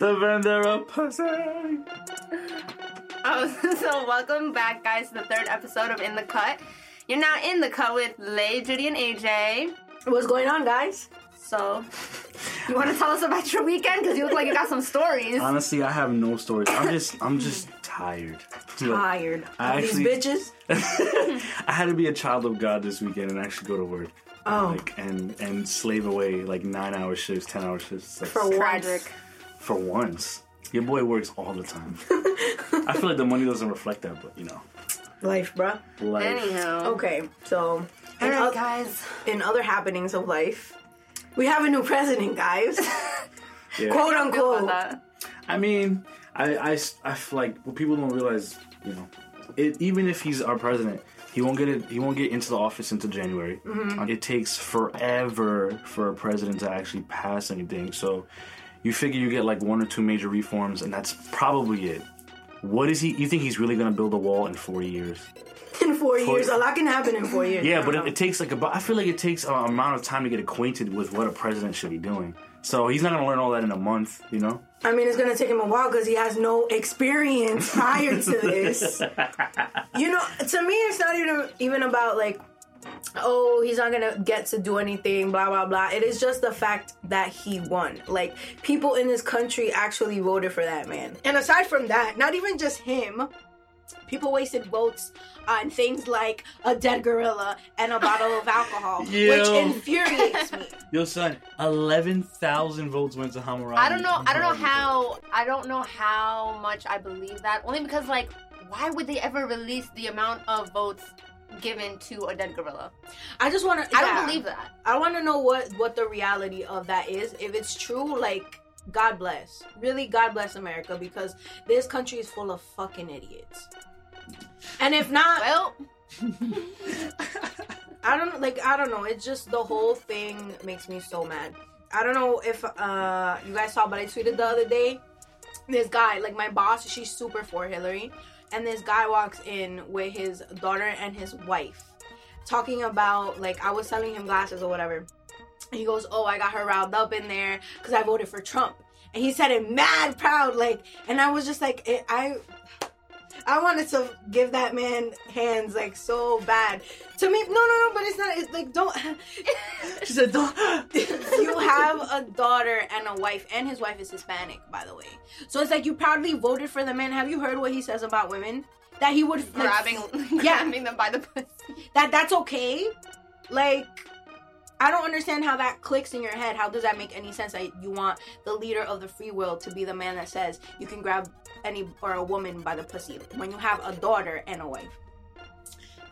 The vendor of pussy. Oh, so welcome back, guys, to the third episode of In the Cut. You're now in the cut with Lay, Judy, and AJ. What's going on, guys? So, you want to tell us about your weekend? Because you look like you got some stories. Honestly, I have no stories. I'm just, I'm just tired. Tired. I of actually- these bitches. I had to be a child of God this weekend and actually go to work. Oh. Like and and slave away like nine hour shifts, ten hour shifts. Like, For what? Tragic. For once. Your boy works all the time. I feel like the money doesn't reflect that, but you know, Life, bruh. life. Anyhow. Okay, so in, All right, guys. in other happenings of life, we have a new president, guys. Yeah. Quote unquote. about that. I mean, I feel like what people don't realize, you know, it, even if he's our president, he won't get it. He won't get into the office until January. Mm-hmm. It takes forever for a president to actually pass anything. So, you figure you get like one or two major reforms, and that's probably it. What is he? You think he's really going to build a wall in four years? In four years, a lot can happen in four years. Yeah, but it, it takes like about. I feel like it takes an amount of time to get acquainted with what a president should be doing. So he's not going to learn all that in a month, you know. I mean, it's gonna take him a while because he has no experience prior to this. you know, to me, it's not even even about like, oh, he's not gonna get to do anything, blah blah blah. It is just the fact that he won. Like, people in this country actually voted for that man. And aside from that, not even just him. People wasted votes on things like a dead gorilla and a bottle of alcohol, which infuriates me. Yo, son, eleven thousand votes went to Harambe. I don't know. I don't know how. I don't know how much I believe that. Only because, like, why would they ever release the amount of votes given to a dead gorilla? I just want to. I don't believe that. I want to know what what the reality of that is. If it's true, like God bless, really God bless America because this country is full of fucking idiots. And if not, Well, I don't like I don't know. It's just the whole thing makes me so mad. I don't know if uh you guys saw, but I tweeted the other day. This guy, like my boss, she's super for Hillary, and this guy walks in with his daughter and his wife, talking about like I was selling him glasses or whatever. And he goes, "Oh, I got her riled up in there because I voted for Trump," and he said it mad proud, like, and I was just like, it, I. I wanted to give that man hands like so bad. To me, no, no, no, but it's not. It's like don't. She said, "Don't." you have a daughter and a wife, and his wife is Hispanic, by the way. So it's like you proudly voted for the man. Have you heard what he says about women? That he would like, grabbing, yeah. grabbing them by the pussy. that that's okay. Like, I don't understand how that clicks in your head. How does that make any sense? That you want the leader of the free world to be the man that says you can grab any or a woman by the pussy when you have a daughter and a wife.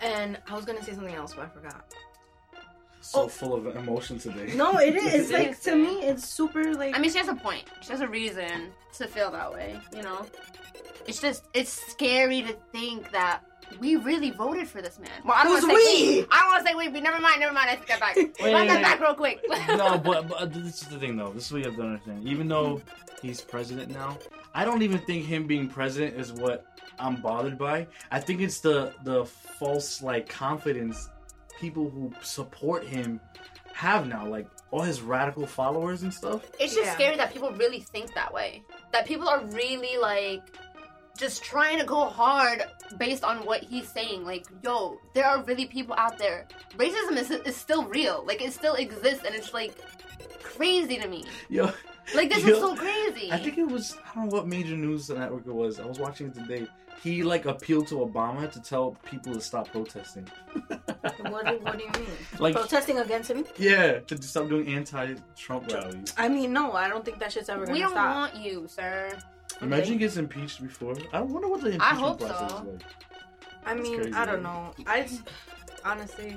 And I was gonna say something else, but I forgot. So Oh. full of emotion today. No, it is. It's like to me, it's super like. I mean, she has a point. She has a reason to feel that way. You know, it's just it's scary to think that we really voted for this man. Well, I don't Who's want to say we? we. I don't want to say we. But never mind. Never mind. I take that back. wait, Run that wait. back real quick. no, but, but uh, this is the thing, though. This is what you have to understand. Even though he's president now, I don't even think him being president is what I'm bothered by. I think it's the the false like confidence people who support him have now, like all his radical followers and stuff. It's just Yeah. scary that people really think that way. That people are really like just trying to go hard based on what he's saying. Like, yo, there are really people out there. Racism is, is still real. Like, it still exists, and it's like crazy to me. Yo, Like, this Yo, is so crazy. I think it was I don't know what major news network it was. I was watching it today. He like appealed to Obama to tell people to stop protesting. what, do, what do you mean? Like Protesting against him? yeah, to stop doing anti-Trump rallies. I mean, no, I don't think that shit's ever gonna stop. we don't stop. want you, sir. Imagine he gets impeached before. I wonder what the I impeachment hope process so. is like. I That's mean, crazy, I don't man. know. I honestly,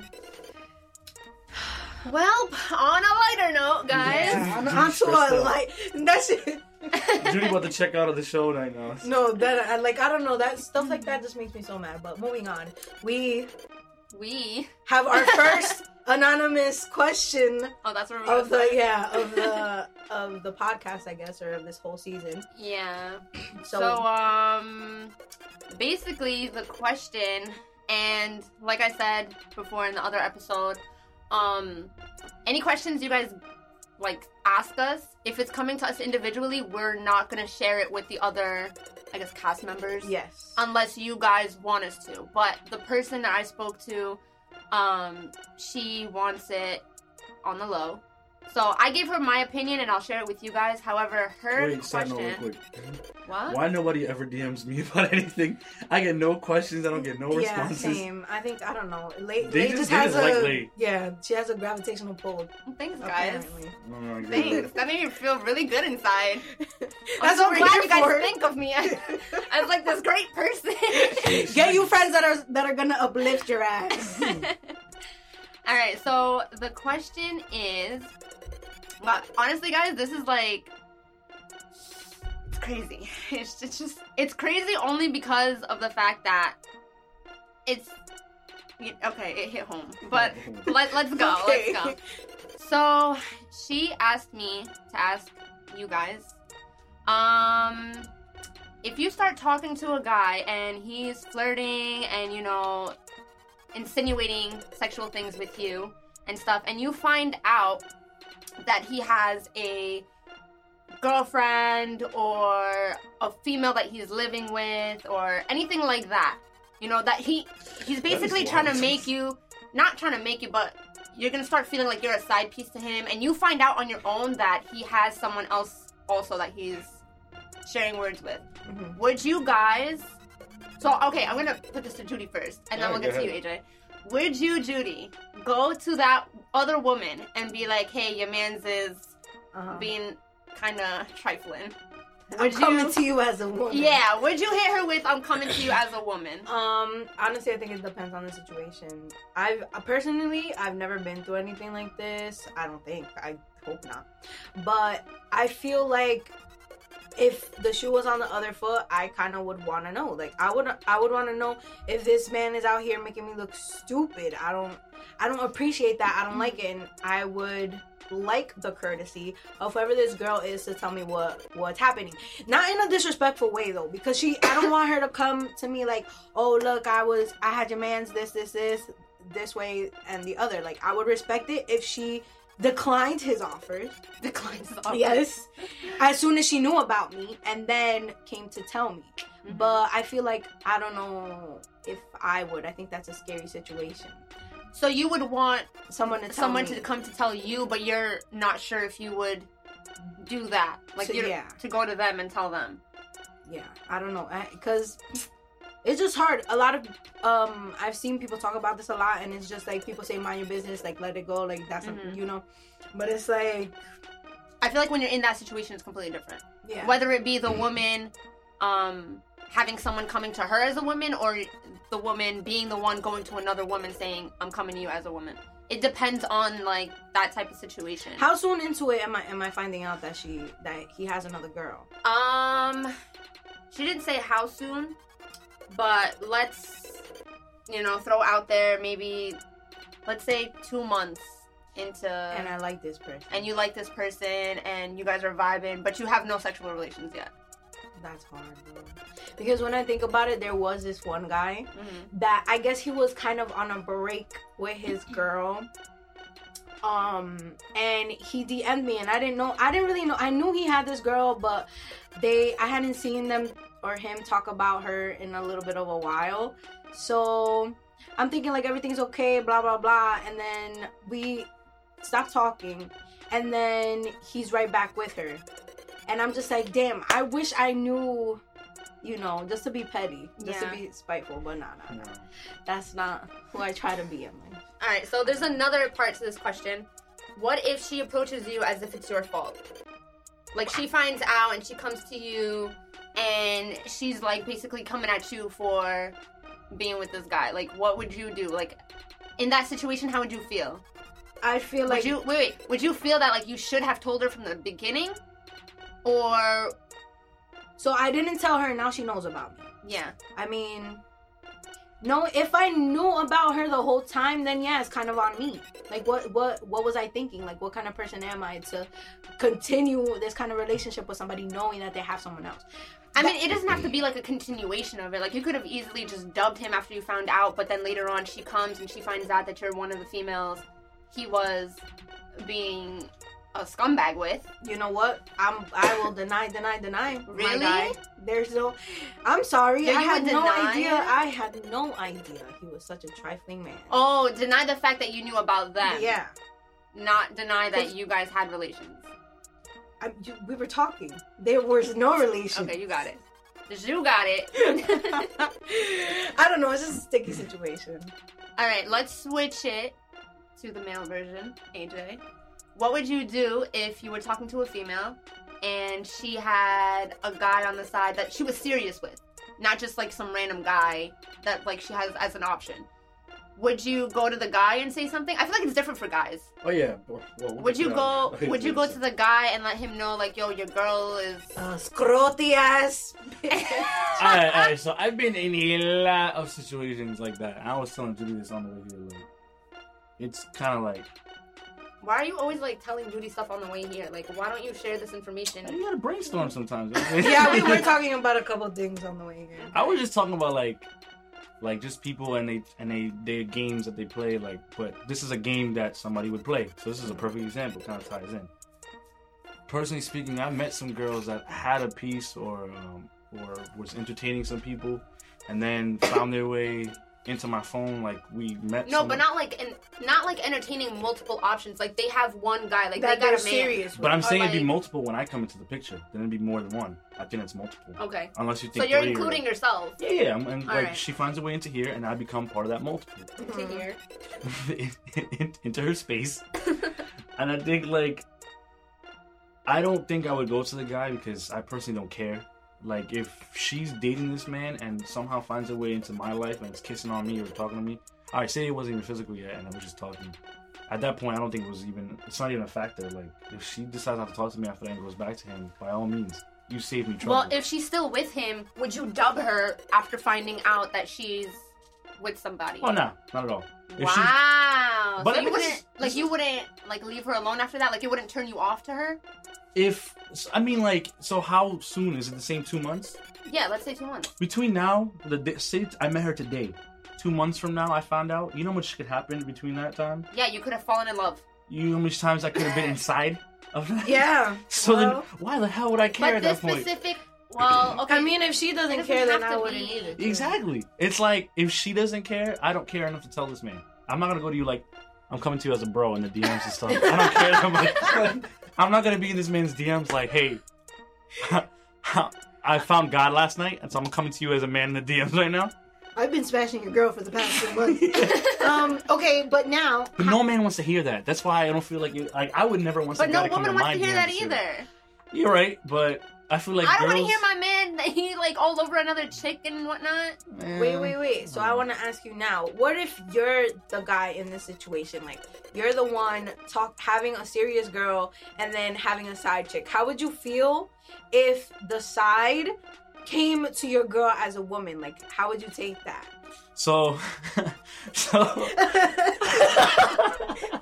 Well, on a lighter note, guys. yeah, on, Judy's on to a out. like that's it. Judy about to check out of the show right now. No, that I like I don't know that stuff like that just makes me so mad. But moving on, we we. have our first anonymous question Oh, that's what we're of the gonna yeah of the of the podcast, I guess, or of this whole season. Yeah. So, So, um, basically, the question, and like I said before in the other episode, um, any questions you guys like ask us. If it's coming to us individually, we're not gonna share it with the other, I guess, cast members. Yes. Unless you guys want us to. But the person that I spoke to, um, she wants it on the low. So I gave her my opinion and I'll share it with you guys. However, her Wait, side note real question. quick. What? Why nobody ever DMs me about anything? I get no questions. I don't get no yeah, responses. same. I think I don't know. Late, They Lay just- just, has a like Lay. yeah. She has a gravitational pull. Thanks, guys. Oh, I get Thanks. That made me feel really good inside. I'm That's so what we're glad here you guys for. think of me as, as like this great person. Get you friends that are that are gonna uplift your ass. All right, so the question is, well, honestly, guys, this is like, it's crazy. It's, it's just, it's crazy only because of the fact that it's, okay, it hit home, but let, let's go, Okay. let's go. So she asked me to ask you guys, um, if you start talking to a guy and he's flirting and you know insinuating sexual things with you and stuff, and you find out that he has a girlfriend or a female that he's living with or anything like that, you know that he he's basically trying to make you not trying to make you, but you're gonna start feeling like you're a side piece to him, and you find out on your own that he has someone else also that he's sharing words with. Mhm. Would you guys? So okay, I'm gonna put this to Judy first, and then Alright, we'll get go to you, AJ. Would you, Judy, go to that other woman and be like, "Hey, your man's is Uh-huh. being kind of trifling"? I'm Would coming you? to you as a woman. Yeah. Would you hit her with, "I'm coming to you as a woman"? Um, honestly, I think it depends on the situation. I've uh, personally, I've never been through anything like this. I don't think. I hope not. But I feel like if the shoe was on the other foot, I kind of would want to know. Like, I would, I would want to know if this man is out here making me look stupid. I don't, I don't appreciate that. I don't like it, and I would like the courtesy of whoever this girl is to tell me what what's happening not in a disrespectful way though because she i don't want her to come to me like oh look i was i had your man's this this this this way and the other like i would respect it if she declined his offers Declined his offer. yes as soon as she knew about me and then came to tell me Mhm. but i feel like i don't know if i would i think that's a scary situation So you would want someone to someone me. to come to tell you, but you're not sure if you would do that. Like So, you're yeah. to go to them and tell them. yeah i don't know because it's just hard a lot of um i've seen people talk about this a lot and it's just like people say mind your business like let it go like that's a- Mhm. you know but it's like I feel like when you're in that situation, it's completely different. yeah Whether it be the woman um, having someone coming to her as a woman, or the woman being the one going to another woman saying, "I'm coming to you as a woman." It depends on like that type of situation. how soon into it am i am i finding out that she that he has another girl Um, she didn't say how soon, but let's you know throw out there maybe let's say two months into and i like this person and you like this person and you guys are vibing, but you have no sexual relations yet. that's hard bro. because when i think about it there was this one guy Mm-hmm. that I guess he was kind of on a break with his girl. Um, and he DM'd me, and I didn't know. I didn't really know. I knew he had this girl, but they, I hadn't seen them or him talk about her in a little bit of a while. So I'm thinking like everything's okay, blah blah blah, and then we stop talking, and then he's right back with her, and I'm just like, damn. I wish I knew. You know, just to be petty, just Yeah. to be spiteful, but nah, nah, nah that's not who I try to be in life. All right, so there's another part to this question. What if she approaches you as if it's your fault? Like she finds out and she comes to you and she's like basically coming at you for being with this guy. Like what would you do? Like in that situation, how would you feel? I feel like would you wait, wait, would you feel that like you should have told her from the beginning? Or so I didn't tell her. Now she knows about me. yeah. I mean, no. If I knew about her the whole time, then yeah, it's kind of on me. Like, what, what, what was I thinking? Like, what kind of person am I to continue this kind of relationship with somebody knowing that they have someone else? I mean, it doesn't have to be like a continuation of it. Like, you could have easily just dubbed him after you found out, but then later on she comes and she finds out that you're one of the females he was being a scumbag with. You know what? I'm. I will deny, deny, deny. My Really? guy. There's no. I'm sorry. Yeah, I had no idea. I had no idea he was such a trifling man. Oh, deny the fact that you knew about them. Yeah. Not deny that you guys had relations. I, you, we were talking. There was no relation. Okay, you got it. You got it. I don't know. It's just a sticky situation. All right, let's switch it to the male version. AJ, what would you do if you were talking to a female and she had a guy on the side that she was serious with, not just like some random guy that like she has as an option? Would you go to the guy and say something? I feel like it's different for guys. Oh yeah. Well, well, Would you go? Would you go to the guy and let him know like, yo, your girl is? Uh, scroty ass. Alright, alright, so I've been in a lot of situations like that. I was telling Judy this on the way here. Like, it's kind of like Why are you always like telling Judy stuff on the way here? Like, why don't you share this information? you gotta brainstorm sometimes. yeah, we were talking about a couple things on the way here. I was just talking about like, like just people and they and they their games that they play. Like, but this is a game that somebody would play. So this is a perfect example. Kind of ties in. Personally speaking, I met some girls that had a piece or um, or was entertaining some people, and then found their way into my phone. Like we met. No, some- but not like in, not like entertaining multiple options. Like they have one guy. Like that they got a man. serious. But I'm Or, saying it'd be multiple when I come into the picture. Then it'd be more than one. I think it's multiple. Okay, Unless you think. so you're three or- including yourself Yeah, yeah, and and, like Alright. she finds a way into here, and I become part of that multiple. into here. in- into her space. and I think like I don't think I would go to the guy because I personally don't care. Like if she's dating this man and somehow finds her way into my life and is kissing on me or talking to me, right, say it wasn't even physical yet and I was just talking. At that point, I don't think it was even. It's not even a factor. Like if she decides not to talk to me after that and goes back to him, by all means, you save me trouble. Well, if she's still with him, would you dub her after finding out that she's with somebody? oh no, not at all. If she- wow. But so you wouldn't like you wouldn't like leave her alone after that. Like it wouldn't turn you off to her. If I mean like, so how soon is it? The same two months? Yeah, let's say two months. between now, the day, say I met her today, two months from now, I found out. You know how much could happen between that time. Yeah, you could have fallen in love. You know how much times I could have been inside of that. Yeah. So then, why the hell would I care But at this that point? specific. Well, okay. I mean, if she doesn't It doesn't care, then have I to wouldn't be- either. too. Exactly. It's like if she doesn't care, I don't care enough to tell this man. I'm not gonna go to you like I'm coming to you as a bro in the DMs and stuff. I don't care that much. I'm not gonna be in this man's DMs like, hey, I found God last night, and so I'm coming to you as a man in the DMs right now. I've been smashing your girl for the past two months. um. Okay, but now. But no man wants to hear that. That's why I don't feel like you. like I would never want. but no woman wants to hear that either. You're right, but I feel like I don't want to hear my man that he like all over another chick and whatnot. Wait, wait, wait. So I want to ask you now. What if you're the guy in this situation? Like you're the one talk having a serious girl and then having a side chick. How would you feel if the side came to your girl as a woman? Like how would you take that? So, so.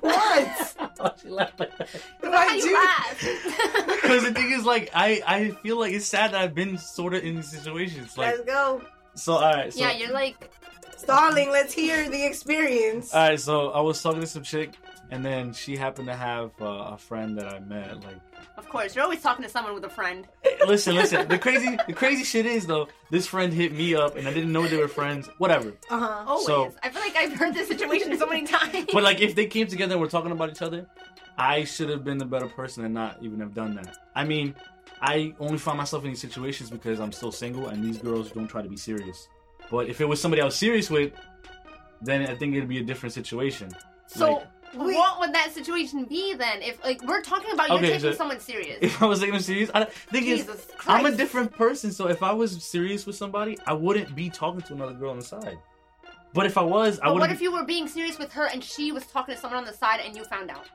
What? Why she laugh like that? Why you do- laugh? Because the thing is, like, I I feel like it's sad that I've been sort of in these situations. Like, Let's go. so all right, so yeah, you're like Stalling, let's hear the experience. all right, so I was talking to some chick, and then she happened to have uh, a friend that I met. Like, Of course, you're always talking to someone with a friend. listen, listen. The crazy, the crazy shit is though, this friend hit me up, and I didn't know they were friends. Whatever. Uh huh. Always. So- I feel like I've heard this situation so many times. But like, if they came together and were talking about each other, I should have been the better person and not even have done that. I mean, I only find myself in these situations because I'm still single, and these girls don't try to be serious. But if it was somebody I was serious with, then I think it'd be a different situation. so, like- Wait. what would that situation be then? If like we're talking about you Okay, taking so- someone serious. If I was even serious, I think is Jesus Christ. I'm a different person. So if I was serious with somebody, I wouldn't be talking to another girl on the side. But if I was, I would. what if you were being serious with her and she was talking to someone on the side and you found out?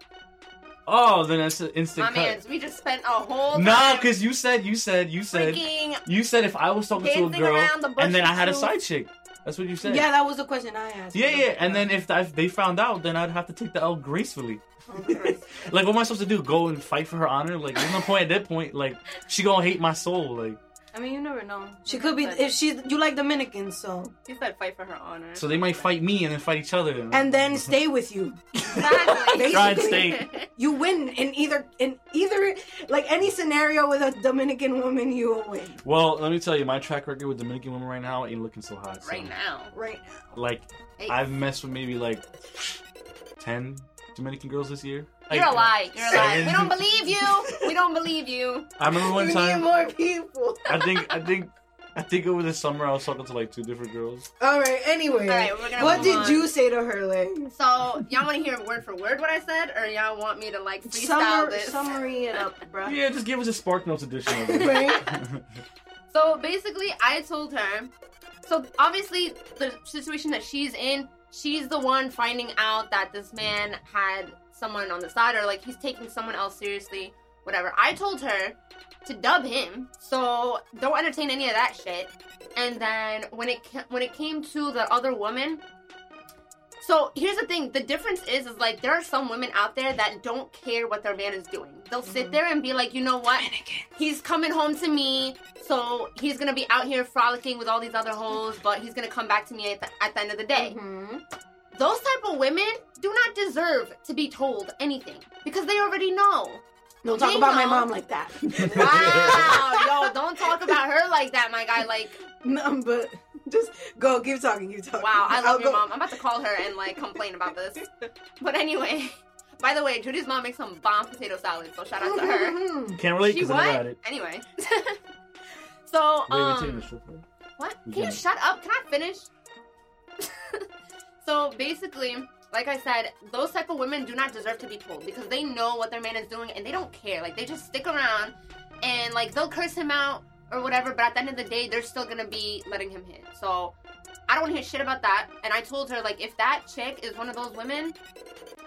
Oh, then that's an instant My cut. man's, we just spent a whole Nah, because you said, you said, you said, freaking you said if I was talking to a girl around the bush and then I had a side chick. That's what you said. Yeah, that was the question I asked. Yeah, yeah. And then if, if they found out, then I'd have to take the L gracefully. Oh, okay. Like, what am I supposed to do? Go and fight for her honor? Like, there's no point at that point. Like, she gonna hate my soul. Like, I mean, you never know. She could be if she you like Dominicans, so She said fight for her honor. So they might fight me and then fight each other. and then stay with you. Exactly. Try and stay. You win in either in either like any scenario with a Dominican woman, you will win Well, let me tell you, my track record with Dominican women right now ain't looking so hot. so- right now. right now. Like, Hey, I've messed with maybe like ten Dominican girls this year. You're Like, a lie. You're a lie. We don't believe you. We don't believe you. I remember one you time. need more people. I think I think I think over the summer I was talking to like two different girls. All right. Anyway, All right, we're gonna what did on. you say to her, like? So y'all want to hear word for word what I said, or y'all want me to like freestyle Summer, this? summary it up, bro. Yeah, just give us a SparkNotes edition of it. Right? So basically, I told her. So obviously, the situation that she's in, she's the one finding out that this man had someone on the side, or like he's taking someone else seriously, whatever. I told her to dub him, so don't entertain any of that shit. And then when it when it came to the other woman. So here's the thing: the difference is, is like there are some women out there that don't care what their man is doing. They'll sit Mhm. there and be like, you know what? he's coming home to me, so he's gonna be out here frolicking with all these other hoes, but he's gonna come back to me at the, at the end of the day. Mhm. Those type of women do not deserve to be told anything because they already know. Don't talk They about my mom like that. Wow, yo, don't talk about her like that, my guy. Like, no, but just go. Keep talking. Keep talking. wow, I I'll love your go- mom. I'm about to call her and like complain about this. But anyway, by the way, Judy's mom makes some bomb potato salad, so shout out to her. Mhm. Can't relate She because I never had it. Anyway, so Wait, wait, um. taking a strip club? What? Can you shut up? Can I finish? so basically, like I said, those type of women do not deserve to be told because they know what their man is doing and they don't care. Like they just stick around and like they'll curse him out or whatever, but at the end of the day, they're still gonna be letting him hit. So I don't want to hear shit about that. And I told her like if that chick is one of those women,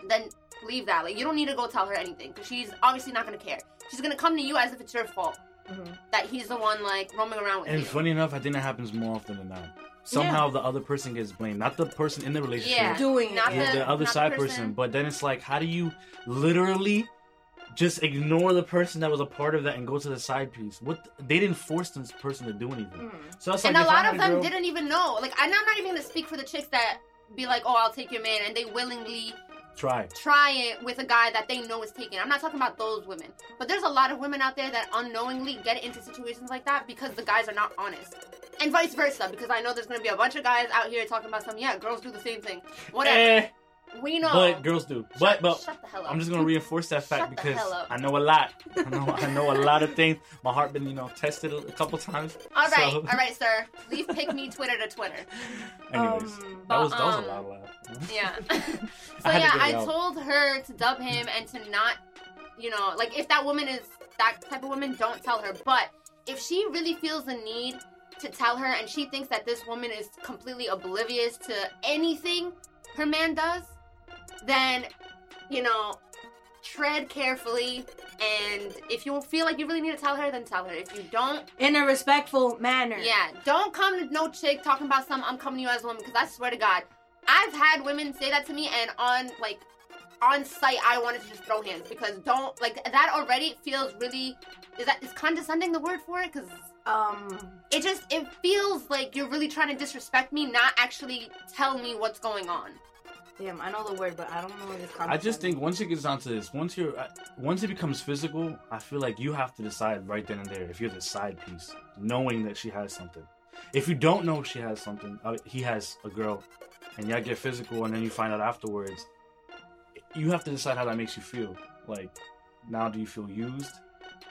then leave that. Like you don't need to go tell her anything because she's obviously not gonna care. She's gonna come to you as if it's your fault Mhm. that he's the one like roaming around with And you. funny enough, I think that happens more often than not. Somehow the other person gets blamed, not the person in the relationship. Yeah. Doing Not the, the the- other not the side person. person. But then it's like, how do you literally just ignore the person that was a part of that and go to the side piece? What they didn't force this person to do anything. Mhm. So that's and a lot of them girl- didn't even know. Like, I'm not even gonna speak for the chicks that be like, "Oh, I'll take your man," and they willingly try. try it with a guy that they know is taken. I'm not talking about those women, but there's a lot of women out there that unknowingly get into situations like that because the guys are not honest, and vice versa. Because I know there's gonna be a bunch of guys out here talking about some. Yeah, girls do the same thing. Whatever. Eh, we know. but girls do. Shut- But but shut the hell up. I'm just gonna reinforce that fact Shut because. I know a lot. I know I know a lot of things. My heart been you know tested a, couple times. all right, so- all right, sir. Leave pick me Twitter to Twitter. Anyways, Um, that was that was um, a loud laugh. Yeah. So to yeah, it I told her to dub him and to not, you know, like if that woman is that type of woman, don't tell her. But if she really feels the need to tell her and she thinks that this woman is completely oblivious to anything her man does, then, you know, tread carefully. And if you feel like you really need to tell her, then tell her. If you don't, in a respectful manner. yeah, don't come to no chick talking about some I'm coming to you as a woman because I swear to God, I've had women say that to me and on like on site I wanted to just throw hands because don't like that already feels really is that is condescending the word for it because Um. it just it feels like you're really trying to disrespect me not actually tell me what's going on Damn, I know the word, but I don't know this. I just think once it gets down to this, once you're, uh, once it becomes physical, I feel like you have to decide right then and there if you're the side piece, knowing that she has something. If you don't know she has something, uh, he has a girl, and y'all get physical, and then you find out afterwards, you have to decide how that makes you feel. Like, now do you feel used?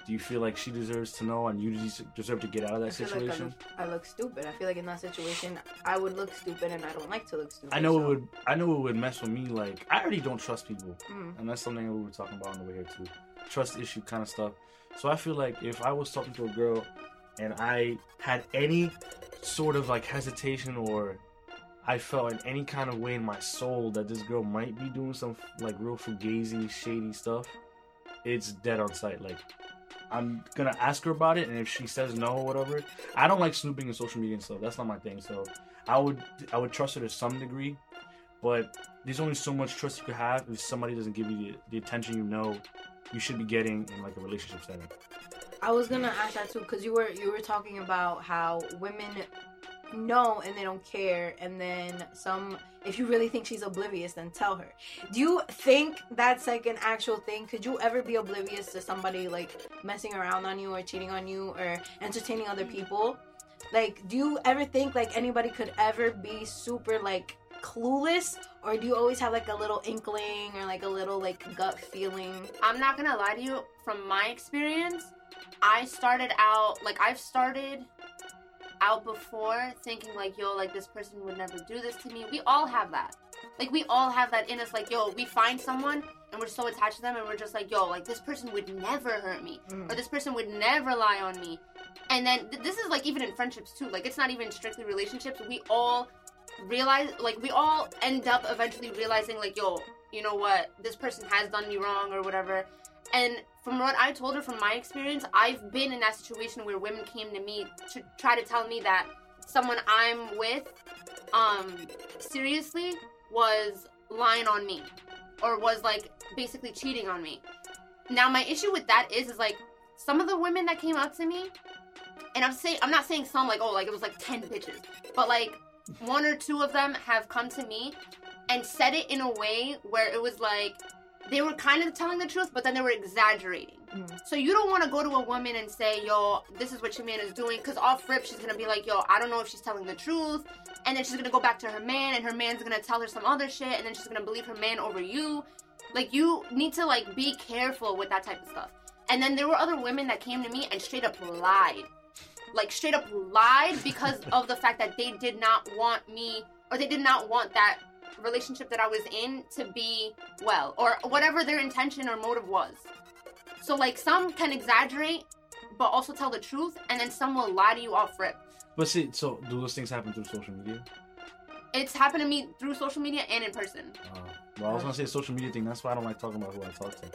Do you feel like she deserves to know, and you deserve to get out of I that feel like I situation? look, I look stupid. I feel like in that situation, I would look stupid, and I don't like to look stupid. I know it would. I know it would mess with me. Like, I already don't trust people. Mm. and that's something we were talking about on the way here too. Trust issue kind of stuff. So I feel like if I was talking to a girl and I had any sort of like hesitation or I felt in any kind of way in my soul that this girl might be doing some like real fugazi, shady stuff, it's dead on sight. Like I'm gonna ask her about it, and if she says no or whatever, I don't like snooping in social media and stuff. That's not my thing. So I would I would trust her to some degree, but there's only so much trust you could have if somebody doesn't give you the, the attention you know you should be getting in like a relationship setting. I was gonna ask that too because you were you were talking about how women know and they don't care, and then some. If you really think she's oblivious, then tell her. Do you think that's like an actual thing? Could you ever be oblivious to somebody like messing around on you or cheating on you or entertaining other people? Like, do you ever think like anybody could ever be super like clueless, or do you always have like a little inkling or like a little like gut feeling? I'm not gonna lie to you. From my experience, I started out like I've started out before thinking like, yo, like this person would never do this to me. We all have that. Like we all have that in us. Like, yo, we find someone and we're so attached to them, and we're just like, yo, like this person would never hurt me, Mm. or this person would never lie on me. And then th- this is like even in friendships too. Like it's not even strictly relationships. We all realize, like we all end up eventually realizing, like, yo, you know what, this person has done me wrong or whatever. And from what I told her from my experience, I've been in that situation where women came to me to try to tell me that someone I'm with, um, seriously was lying on me or was like basically cheating on me. Now my issue with that is is like some of the women that came up to me, and I'm saying I'm not saying some like oh like it was like ten bitches, but like one or two of them have come to me and said it in a way where it was like they were kind of telling the truth, but then they were exaggerating. Mm. So you don't want to go to a woman and say, "Yo, this is what your man is doing," because off rip she's gonna be like, "Yo, I don't know if she's telling the truth," and then she's gonna go back to her man, and her man's gonna tell her some other shit, and then she's gonna believe her man over you. Like you need to like be careful with that type of stuff. And then there were other women that came to me and straight up lied, like straight up lied because of the fact that they did not want me or they did not want that relationship that I was in to be well or whatever their intention or motive was. So like some can exaggerate but also tell the truth and then some will lie to you off rip. But see, so do those things happen through social media? It's happened to me through social media and in person. Uh, well, I was gonna say social media thing. That's why I don't like talking about who I talk to.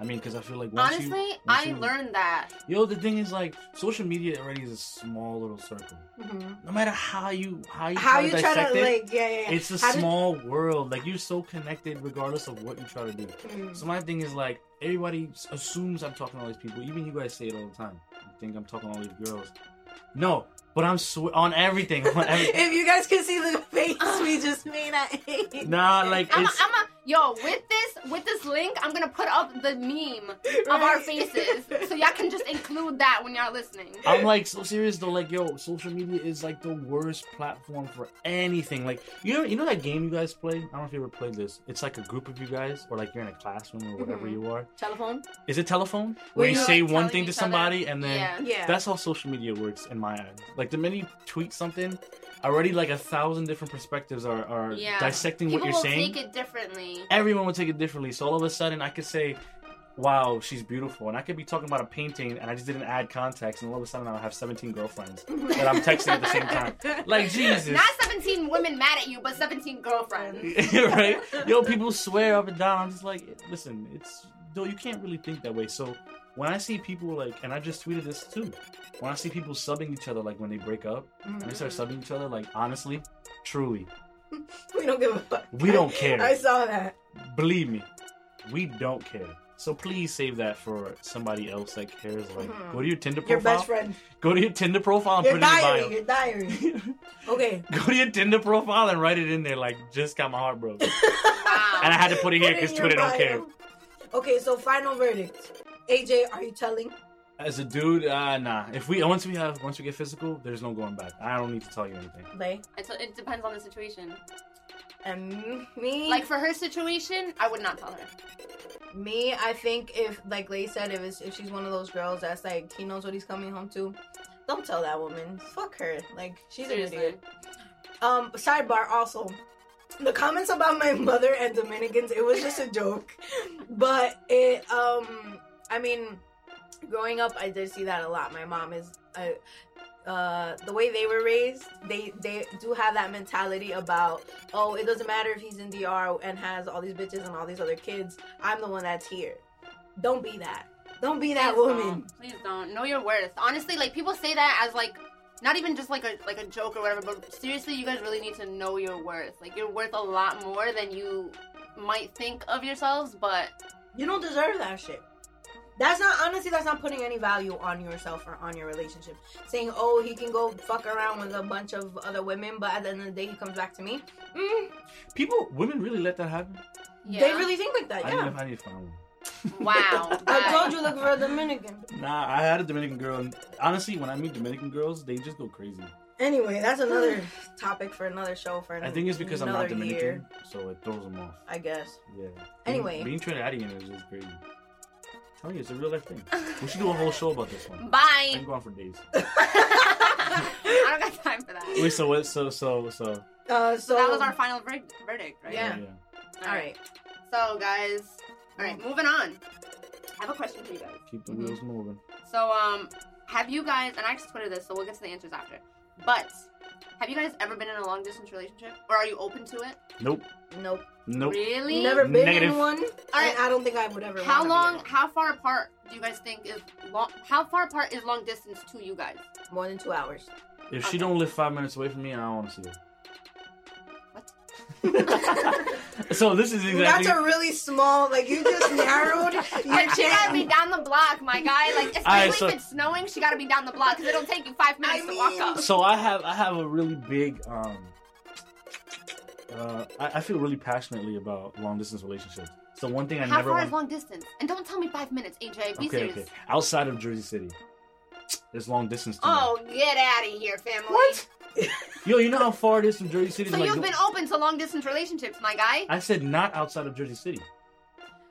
I mean, because I feel like once Honestly, you, once I you- learned that. Yo, the thing is, like, social media already is a small little circle. Mhm. No matter how you how you How try you to try to it, like yeah yeah. yeah. it's a How did- small world. Like you're so connected, regardless of what you try to do. Mhm. So my thing is like everybody assumes I'm talking to all these people. Even you guys say it all the time. You think I'm talking to all these girls. No, but I'm sw- on everything. On everything. if you guys could see the face we just made at nah, like I'm a, it's I'm a, yo, with this with this link, I'm gonna put up the meme of our faces. So y'all can just include that when y'all listening. I'm like so serious though. Like yo, social media is like the worst platform for anything. Like you know, you know that game you guys play. I don't know if you ever played this. It's like a group of you guys, or like you're in a classroom or whatever Mhm. you are. telephone. Is it telephone? Where Where you you're, say like, one thing to each other? somebody and then Yeah. Yeah. that's how social media works in my eyes. Like the minute you tweet something, already like a thousand different perspectives are, are Yeah. dissecting People what you're will saying. take it differently. Everyone will take it differently. So all of a sudden, I could say, "Wow, she's beautiful," and I could be talking about a painting, and I just didn't add context, and all of a sudden, I'll have 17 girlfriends that I'm texting at the same time. Like Jesus. Not 17 women mad at you, but 17 girlfriends. right? Yo, people swear up and down. I'm just like, listen, it's though you can't really think that way. So when I see people like, and I just tweeted this too, when I see people subbing each other like when they break up, and they start mm. subbing each other, like honestly, truly, we don't give a fuck. we don't care. I saw that. Believe me, we don't care. So please save that for somebody else that cares. Like, Mhm. go to your Tinder profile. Your best friend. Go to your Tinder profile and Your put it in diary. your Your diary. Okay. go to your Tinder profile and write it in there. Like, just got my heart broke, and I had to put it here because Twitter your don't care. Okay, so final verdict. AJ, are you telling? As a dude, uh, nah. If we once we have once we get physical, there's no going back. I don't need to tell you anything. Lay. It's, it depends on the situation. And me, Like for her situation, I would not tell her. me, I think if, like Lay said, if it's, if she's one of those girls that's like he knows what he's coming home to, don't tell that woman. Fuck her. Like she's Seriously. an idiot. Um, sidebar also. The comments about my mother and Dominicans, it was just a joke. But it um I mean, growing up I did see that a lot. My mom is uh, uh the way they were raised, they they do have that mentality about, oh, it doesn't matter if he's in DR and has all these bitches and all these other kids. I'm the one that's here. Don't be that. Don't be that Please woman. Don't. Please don't. Know your worth. Honestly, like people say that as like not even just like a like a joke or whatever, but seriously, you guys really need to know your worth. Like you're worth a lot more than you might think of yourselves, but You don't deserve that shit. That's not honestly. That's not putting any value on yourself or on your relationship. Saying, "Oh, he can go fuck around with a bunch of other women, but at the end of the day, he comes back to me." Mm, People, women really let that happen. Yeah. They really think like that. I, Yeah. need I need to find one. Wow. I told you, look for a Dominican. Nah, I had a Dominican girl, and honestly, when I meet Dominican girls, they just go crazy. Anyway, that's another topic for another show for. I think it's because I'm not Dominican, year, so it throws them off. I guess. Yeah. Anyway. being, being Trinidadian is just crazy. Tell you, it's a real life thing. We should do a whole show about this one. I Bye. can go on for days. I don't got time for that. Wait, so what? So so so. Uh, so, So that was our final ver- verdict, right? Yeah. All All right. So, guys, all right, moving on. I have a question for you guys. Keep the wheels moving. So, um, have you guys, and I just tweeted this, so we'll get to the answers after. But have you guys ever been in a long distance relationship, or are you open to it? Nope. Nope. Nope. Really? Never been Negative. in one, right. I don't think I would ever. How wanna be long? How far apart do you guys think is long? How far apart is long distance to you guys? More than two hours. If she Okay. don't live five minutes away from me, I don't want to see her. What? so this is exactly. That's a really small. Like you just narrowed your Like, she gotta be chance. down the block, my guy. Like, especially Alright, so- if it's snowing, she gotta be down the block because it'll take you five minutes I to walk up. so I have I have a really big um. Uh, I, I feel really passionately about long distance relationships. So one thing I never How never far want. is long distance? And don't tell me five minutes, AJ. Be okay, serious. okay. Outside of Jersey City, it's long distance. To me. Oh, get out of here, family. What? Yo, you know how far it is from Jersey City? So like, you've been open to long distance relationships, my guy. I said not outside of Jersey City.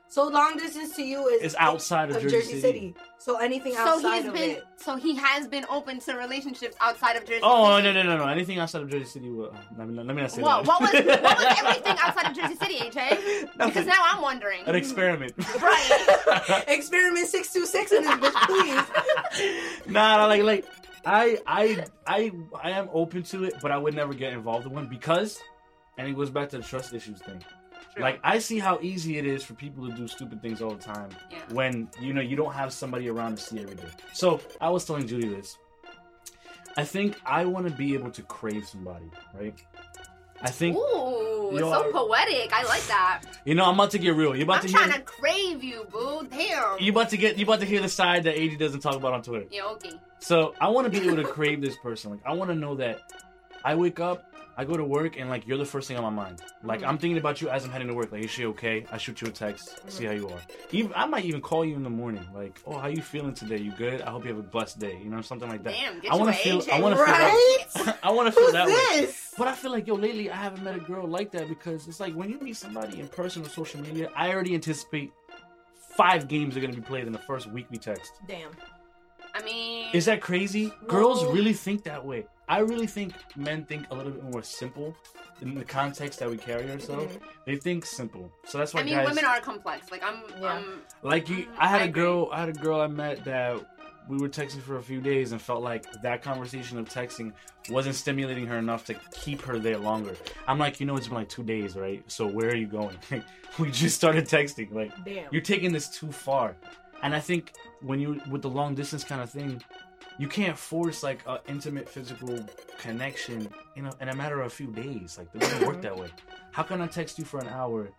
So long distance to you is It's outside of of Jersey, Jersey City. City. So anything So outside he's of been, it. so he has been open to relationships outside of Jersey. City. Oh City. no no no no! Anything outside of Jersey City? Will, uh, let, me, let me not say Whoa, that. what was what was everything outside of Jersey City, AJ? Because Nothing. now I'm wondering. An experiment. Right. Experiment six two six in this bitch, please. nah, nah, like like I I I I am open to it, but I would never get involved in one because, and it goes back to the trust issues thing. Like I see how easy it is for people to do stupid things all the time Yeah. when you know you don't have somebody around to see every day. So I was telling Judy this. I think I want to be able to crave somebody, right? I think Ooh, Yo, so poetic. I like that. you know I'm about to get real. You about I'm to trying hear to crave you, boo. Damn. you about to get you about to hear the side that AJ doesn't talk about on Twitter. Yeah, okay. So I want to be able to crave this person. Like I want to know that I wake up, I go to work, and like you're the first thing on my mind. Like Mhm. I'm thinking about you as I'm heading to work. Like is she okay? I shoot you a text, see how you are. Even I might even call you in the morning. Like oh how you feeling today? You good? I hope you have a blessed day. You know something like that. Damn, get I wanna an feel-. I wanna feel Right? I want to feel that way. this? But I feel like yo lately I haven't met a girl like that because it's like when you meet somebody in person or social media, I already anticipate five games are gonna be played in the first week we text. Damn. I mean, Is that crazy? Girls really think that way. I really think men think a little bit more simple in the context that we carry ourselves. Mhm. They think simple. So that's why I mean, guys women are complex. Like I'm, Yeah. I'm like you Mm, I had I a agree. girl I had a girl I met that we were texting for a few days and felt like that conversation of texting wasn't stimulating her enough to keep her there longer. I'm like, you know, it's been like two days, right? So where are you going? we just started texting. Like Damn. you're taking this too far and i think when you with the long distance kind of thing you can't force like an intimate physical connection in a, in a matter of a few days. Like it doesn't work that way. How can i text you for an hour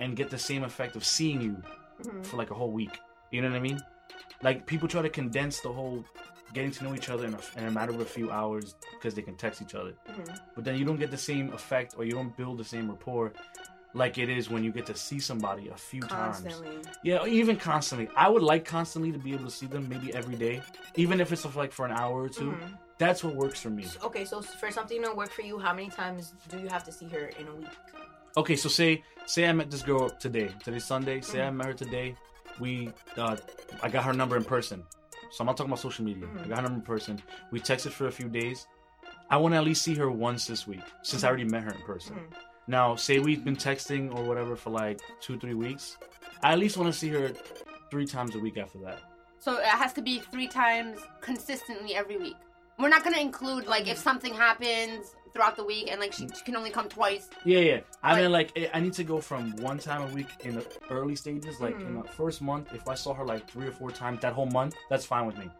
and get the same effect of seeing you Mhm. for like a whole week? You know what i mean? Like people try to condense the whole getting to know each other in a, in a matter of a few hours because they can text each other. Mhm. but then you don't get the same effect or you don't build the same rapport like it is when you get to see somebody a few times yeah, even constantly. I would like constantly to be able to see them maybe every day, even if it's like for an hour or 2 Mhm. That's what works for me. Okay, so for something to work for you, how many times do you have to see her in a week? Okay, so say say I met this girl today. Today's Sunday. Say I met her today. We uh, I got her number in person. So I'm not talking about social media. I Mhm. got her number in person. We texted for a few days. I want to at least see her once this week since I already met her in person. Now, say we've been texting or whatever for like two, three weeks. I at least want to see her three times a week after that. So it has to be three times consistently every week. We're not gonna include like if something happens throughout the week and like she, she can only come twice. Yeah, yeah. I Like- mean, like, I- need to go from one time a week in the early stages. Like, in Mhm. the first month, if I saw her like three or four times that whole month, that's fine with me.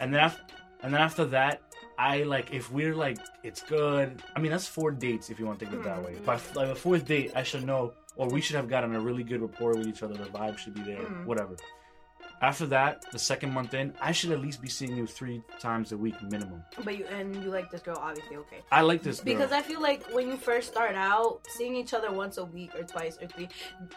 And then after, and then after that, I like if we're like it's good. I mean, that's four dates if you want to think of it that way. Mhm. By like the fourth date, I should know, or we should have gotten a really good rapport with each other. The vibe should be there, Mhm. whatever. After that, the second month in, I should at least be seeing you three times a week minimum. But you and you like this girl, obviously, okay. I like this girl. Because I feel like when you first start out, seeing each other once a week or twice or three,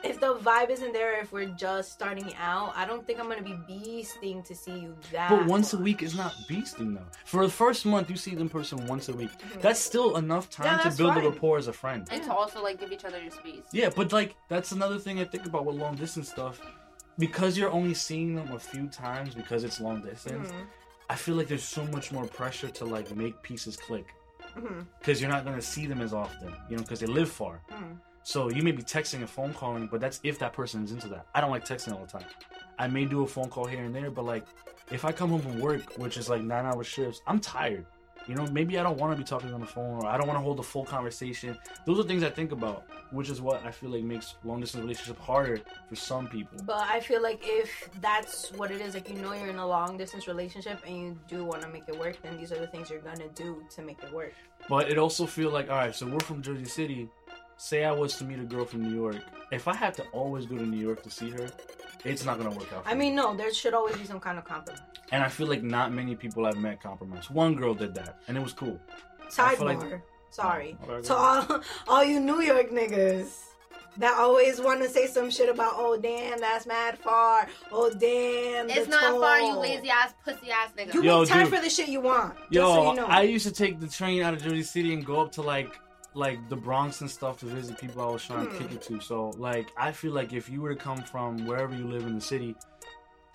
if the vibe isn't there, if we're just starting out, I don't think I'm gonna be beasting to see you that. But once a week is not beasting though. For the first month, you see them person once a week. Mhm. That's still enough Yeah, time to that's build a rapport as a friend. And to also like give each other your space. Yeah, but like that's another thing I think about with long distance stuff. Because you're only seeing them a few times because it's long distance, Mhm. I feel like there's so much more pressure to like make pieces click. Mhm. Because you're not gonna see them as often, you know, because they live far. Mhm. So you may be texting and phone calling, but that's if that person is into that. I don't like texting all the time. I may do a phone call here and there, but like if I come home from work, which is like nine hour shifts, I'm tired. You know, maybe I don't want to be talking on the phone or I don't want to hold a full conversation. Those are things I think about, which is what I feel like makes long distance relationship harder for some people. But I feel like if that's what it is, like you know you're in a long distance relationship and you do want to make it work, then these are the things you're gonna do to make it work. But it also feel like, all right, so we're from Jersey City. Say I was to meet a girl from New York. If I had to always go to New York to see her, it's not gonna work out. For I me. mean, no, there should always be some kind of compromise. and I feel like not many people I've met compromise. One girl did that, and it was cool. I feel Sidebar. like- Sorry. Oh, To all, all you New York niggas that always want to say some shit about, oh damn, that's mad far. Oh damn, It's the not far, you lazy ass, pussy ass nigga. You Yo, make time dude. for the shit you want. Just Yo, so you know. I used to take the train out of Jersey City and go up to like like the Bronx and stuff to visit people I was trying to Hmm. kick it to. So like I feel like if you were to come from wherever you live in the city,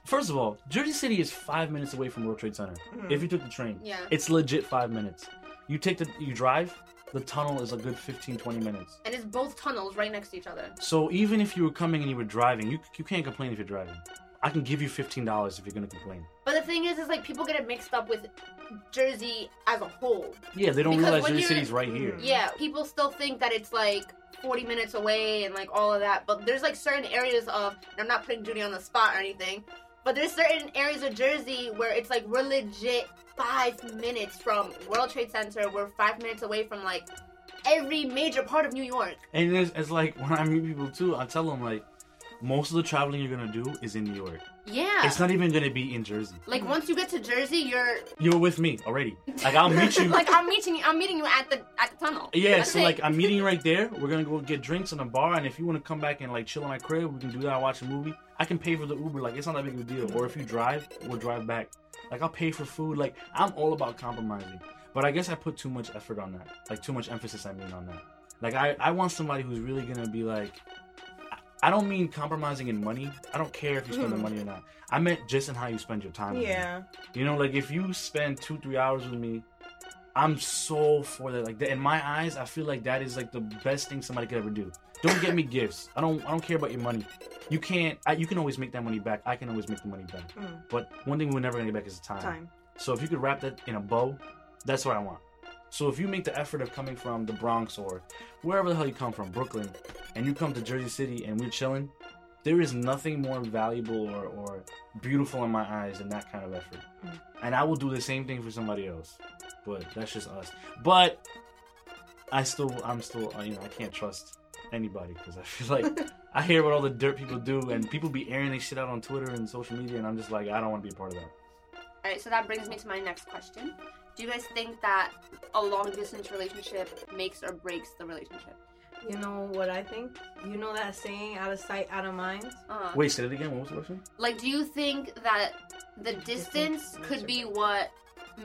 first of all, Jersey City is five minutes away from World Trade Center. Mhm. If you took the train, Yeah. it's legit five minutes. You take the you drive, the tunnel is a good 15, 20 minutes. And it's both tunnels right next to each other. So even if you were coming and you were driving, you you can't complain if you're driving. I can give you fifteen dollars if you're gonna complain. But the thing is, is like people get it mixed up with Jersey as a whole. Yeah, they don't Because realize Jersey City's right here. Yeah, people still think that it's like 40 minutes away and like all of that. But there's like certain areas of, and I'm not putting Judy on the spot or anything, but there's certain areas of Jersey where it's like we're legit five minutes from World Trade Center. We're five minutes away from like every major part of New York. And it's, it's like when I meet people too, I tell them like most of the traveling you're gonna do is in New York. Yeah. It's not even gonna be in Jersey. like once you get to Jersey, you're You're with me already. Like I'll meet you. like I'm meeting you. I'm meeting you at the at the tunnel. yeah, That's so it. like I'm meeting you right there. We're gonna go get drinks in a bar, and if you want to come back and like chill in my crib, we can do that. Watch a movie. I can pay for the Uber. Like it's not that big of a deal. Or if you drive, we'll drive back. Like I'll pay for food. Like I'm all about compromising. But I guess I put too much effort on that. Like too much emphasis I mean on that. Like I, I want somebody who's really gonna be like I- don't mean compromising in money. I don't care if you spend the Mhm. money or not. I meant just in how you spend your time. with me. yeah. You know, like if you spend two, three hours with me, I'm so for that. Like in my eyes, I feel like that is like the best thing somebody could ever do. Don't get me gifts. I don't. I don't care about your money. You can't. I, you can always make that money back. I can always make the money back. Mm. But one thing we're never gonna get back is time. Time. So if you could wrap that in a bow, that's what I want. So if you make the effort of coming from the Bronx or wherever the hell you come from, Brooklyn, and you come to Jersey City and we're chilling, there is nothing more valuable or, or beautiful in my eyes than that kind of effort. Mm. And I will do the same thing for somebody else. But that's just us. But I still, I'm still, uh, you know, I can't trust anybody because I feel like I hear what all the dirt people do, and people be airing their shit out on Twitter and social media, and I'm just like, I don't want to be a part of that. All right, so that brings me to my next question. Do you guys think that a long distance relationship makes or breaks the relationship? You know what I think? You know that saying, out of sight, out of mind? Uh, Wait, say it again. What was the question? like, do you think that the distance makes could be what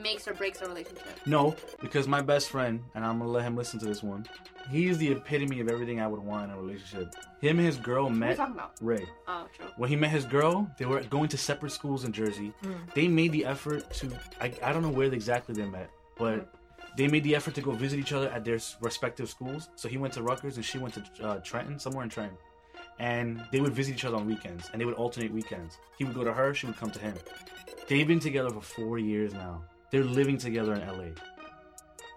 makes or breaks a relationship? No, because my best friend, and I'm gonna let him listen to this one. He's the epitome of everything I would want in a relationship. Him and his girl What are met talking about? Ray. Oh, true. When he met his girl, they were going to separate schools in Jersey. Mm. They made the effort to. I, I don't know where exactly they met, but they made the effort to go visit each other at their respective schools. So he went to Rutgers and she went to uh, Trenton, somewhere in Trenton. And they would visit each other on weekends, and they would alternate weekends. He would go to her, she would come to him. They've been together for four years now. They're living together in LA.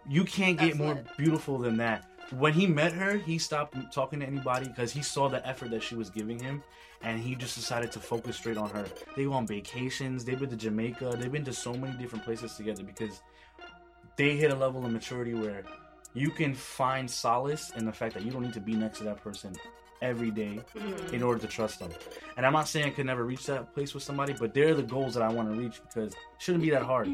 You can't get That's more lit. beautiful than that. When he met her, he stopped talking to anybody because he saw the effort that she was giving him, and he just decided to focus straight on her. They go on vacations. They've been to Jamaica. They've been to so many different places together because they hit a level of maturity where you can find solace in the fact that you don't need to be next to that person every day Mhm. in order to trust them. And I'm not saying I could never reach that place with somebody, but they're the goals that I want to reach because it shouldn't be that hard.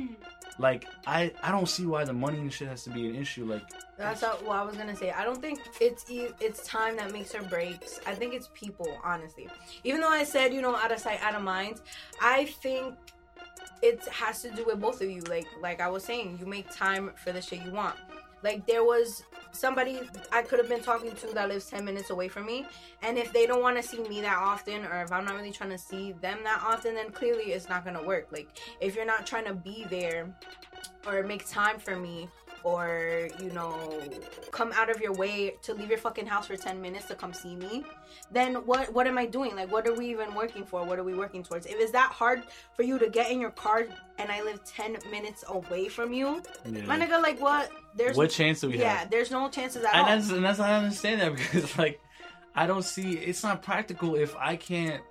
Like I, I don't see why the money and shit has to be an issue. Like That's what I was gonna say. I don't think it's e- it's time that makes or breaks. I think it's people, honestly. Even though I said you know out of sight, out of mind, I think it has to do with both of you. Like like I was saying, you make time for the shit you want. Like there was somebody I could have been talking to that lives ten minutes away from me, and if they don't want to see me that often, or if I'm not really trying to see them that often, then clearly it's not gonna work. Like if you're not trying to be there or make time for me or you know come out of your way to leave your fucking house for 10 minutes to come see me then what what am i doing? Like what are we even working for? What are we working towards? If it's that hard for you to get in your car and i live 10 minutes away from you my nigga like what? There's what chance do we have? yeah there's no chances at And all. that's and that's I understand that because like I don't see it's not practical if I can't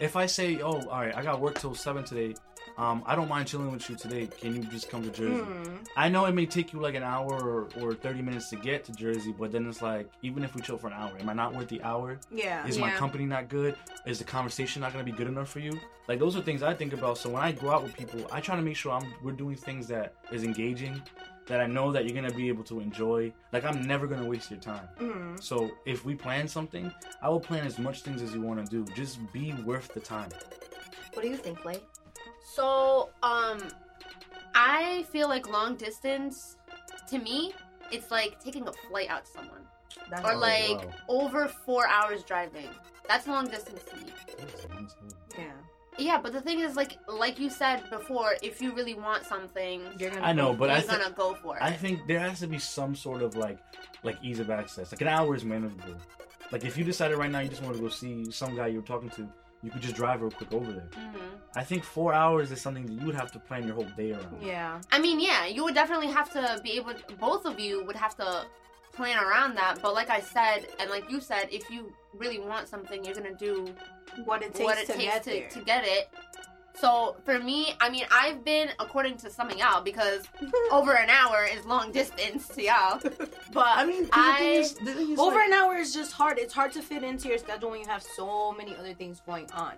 if I say oh all right I got work till seven today. Um, I don't mind chilling with you today. Can you just come to Jersey? Hmm. I know it may take you like an hour or, or 30 minutes to get to Jersey, but then it's like, even if we chill for an hour, am I not worth the hour? yeah Is my Yeah. company not good? Is the conversation not going to be good enough for you? Like, those are things I think about. So when I go out with people, I try to make sure I'm we're doing things that is engaging, that I know that you're going to be able to enjoy. Like, I'm never going to waste your time. Mhm. So if we plan something, I will plan as much things as you want to do. Just be worth the time. what do you think Lay? So, um, I feel like long distance, to me, it's like taking a flight out to someone, That's or like wow. over four hours driving. That's long distance to me. yeah Yeah, but the thing is, like, like you said before, if you really want something, you're gonna I know, but you're I thi- gonna go for it. I think there has to be some sort of like like ease of access. Like an hour is manageable. Like if you decided right now you just want to go see some guy you're talking to, you could just drive real quick over there. hmm I think four hours is something that you would have to plan your whole day around. yeah I mean, yeah, you would definitely have to be able. both of you would have to plan around that. But like I said, and like you said, if you really want something, you're gonna do what it takes what it to takes get to, there to get it. So for me, I mean, I've been according to summing out because over an hour is long distance to y'all. But I mean, I- thing is- the Over like- an hour is just hard. It's hard to fit into your schedule when you have so many other things going on.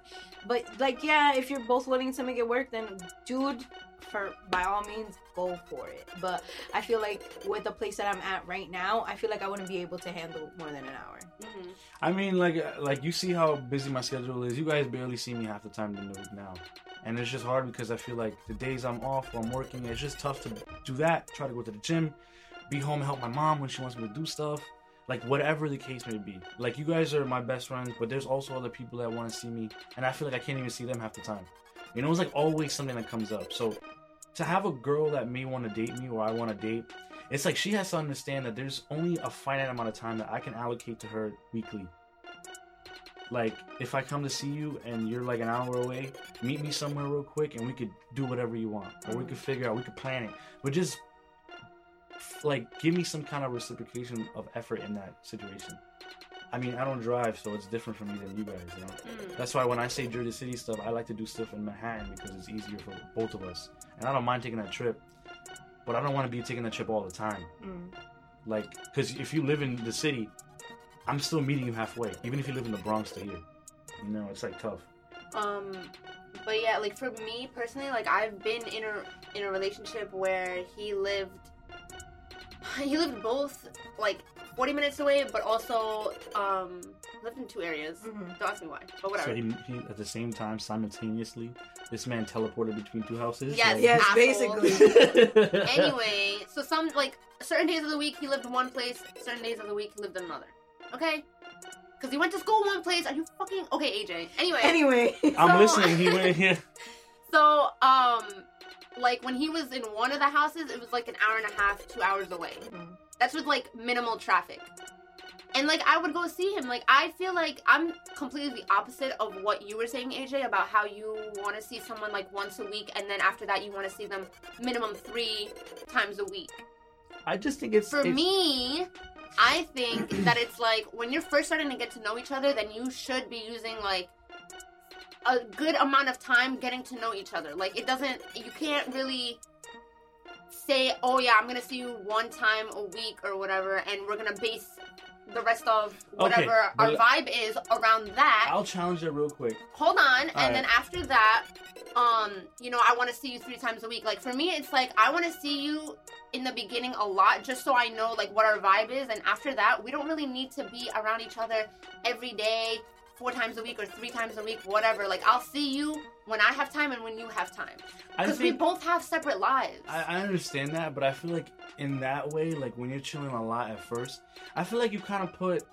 But like, yeah, if you're both willing to make it work, then dude, for by all means, go for it. But I feel like with the place that I'm at right now, I feel like I wouldn't be able to handle more than an hour. Mhm. I mean, like, like you see how busy my schedule is. You guys barely see me half the time in the week now, and it's just hard because I feel like the days I'm off or I'm working, it's just tough to do that. Try to go to the gym, be home and help my mom when she wants me to do stuff. Like whatever the case may be. Like you guys are my best friends, but there's also other people that want to see me, and I feel like I can't even see them half the time. You know, it's like always something that comes up. So to have a girl that may want to date me or I want to date, it's like she has to understand that there's only a finite amount of time that I can allocate to her weekly. Like, if I come to see you and you're like an hour away, meet me somewhere real quick and we could do whatever you want. Or we could figure out, we could plan it. But just, like, give me some kind of reciprocation of effort in that situation. I mean, I don't drive, so it's different for me than you guys, you know? Mm. That's why when I say Jersey City stuff, I like to do stuff in Manhattan because it's easier for both of us. And I don't mind taking that trip, but I don't want to be taking that trip all the time. Mm. Like, because if you live in the city, I'm still meeting you halfway, even if you live in the Bronx to here. You know, it's like tough. Um, but yeah, like for me personally, like I've been in a in a relationship where he lived, he lived both like forty minutes away, but also um lived in two areas. Mhm. Don't ask me why, but whatever. So he, he, at the same time, simultaneously, this man teleported between two houses. Yes, Like- Yes, asshole. basically. anyway, so some like certain days of the week he lived in one place, certain days of the week he lived in another. Okay, because he went to school one place. Are you fucking okay, AJ? Anyway, Anyway, I'm So- listening. He went here. So, um, like when he was in one of the houses, it was like an hour and a half, two hours away. Mhm. That's with like minimal traffic. And like I would go see him. Like I feel like I'm completely the opposite of what you were saying, AJ, about how you want to see someone like once a week, and then after that you want to see them minimum three times a week. I just think it's For it's- me, I think that it's like when you're first starting to get to know each other, then you should be using like a good amount of time getting to know each other. Like it doesn't, you can't really say, oh yeah, I'm gonna see you one time a week or whatever, and we're gonna base the rest of whatever our vibe is around that. I'll challenge it real quick. hold on and Alright. then after that um you know i want to see you three times a week like for me it's like i want to see you in the beginning a lot just so i know like what our vibe is and after that we don't really need to be around each other every day four times a week or three times a week whatever like i'll see you when i have time and when you have time because we both have separate lives I, I understand that, but I feel like in that way, like when you're chilling a lot at first, I feel like you kind of put.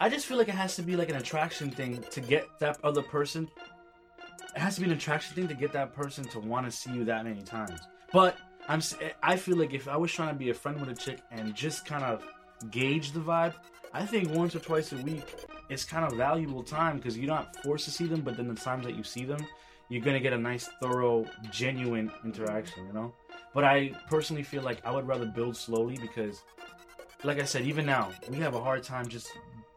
I just feel like it has to be like an attraction thing to get that other person. It has to be an attraction thing to get that person to want to see you that many times. But I'm. s- eh, I feel like if I was trying to be a friend with a chick and just kind of gauge the vibe, I think once or twice a week it's kind of valuable time because you're not forced to see them, but then the times that you see them, you're gonna get a nice, thorough, genuine interaction. You know. But I personally feel like I would rather build slowly because, like I said, even now we have a hard time just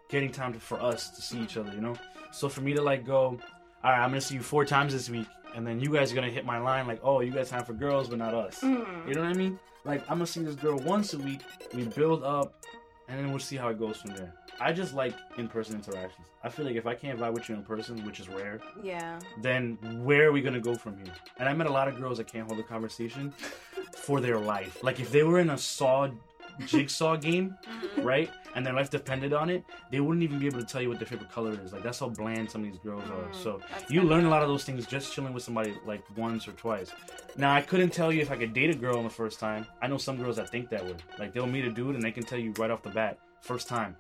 getting time to, for us to see each other. You know. So for me to like go, all right, I'm gonna see you four times this week, and then you guys are gonna hit my line like, oh, you guys time for girls, but not us. Mm. You know what I mean? Like I'm gonna see this girl once a week. We build up, and then we'll see how it goes from there. I just like in-person interactions. I feel like if I can't vibe with you in person, which is rare, Yeah. then where are we gonna go from here? And I met a lot of girls that can't hold a conversation for their life. Like if they were in a saw jigsaw game, Mhm. right, and their life depended on it, they wouldn't even be able to tell you what their favorite color is. Like that's how bland some of these girls are. Mm, So that's you learn a lot of those things just chilling with somebody like once or twice. Now I couldn't tell you if I could date a girl on the first time. I know some girls that think that way. Like they'll meet a dude and they can tell you right off the bat, first time,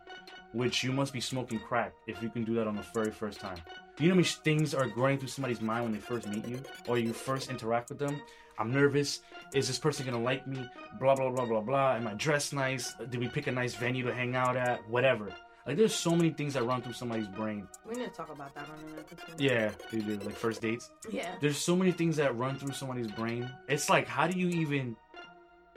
which you must be smoking crack if you can do that on the very first time. Do you know how many things are going through somebody's mind when they first meet you or you first interact with them? I'm nervous. Is this person gonna like me? Blah blah blah blah blah. Am I dressed nice? Did we pick a nice venue to hang out at? Whatever. Like there's so many things that run through somebody's brain. We need to talk about that on an episode. Yeah, they do. Like first dates Yeah. there's so many things that run through somebody's brain. It's like, how do you even,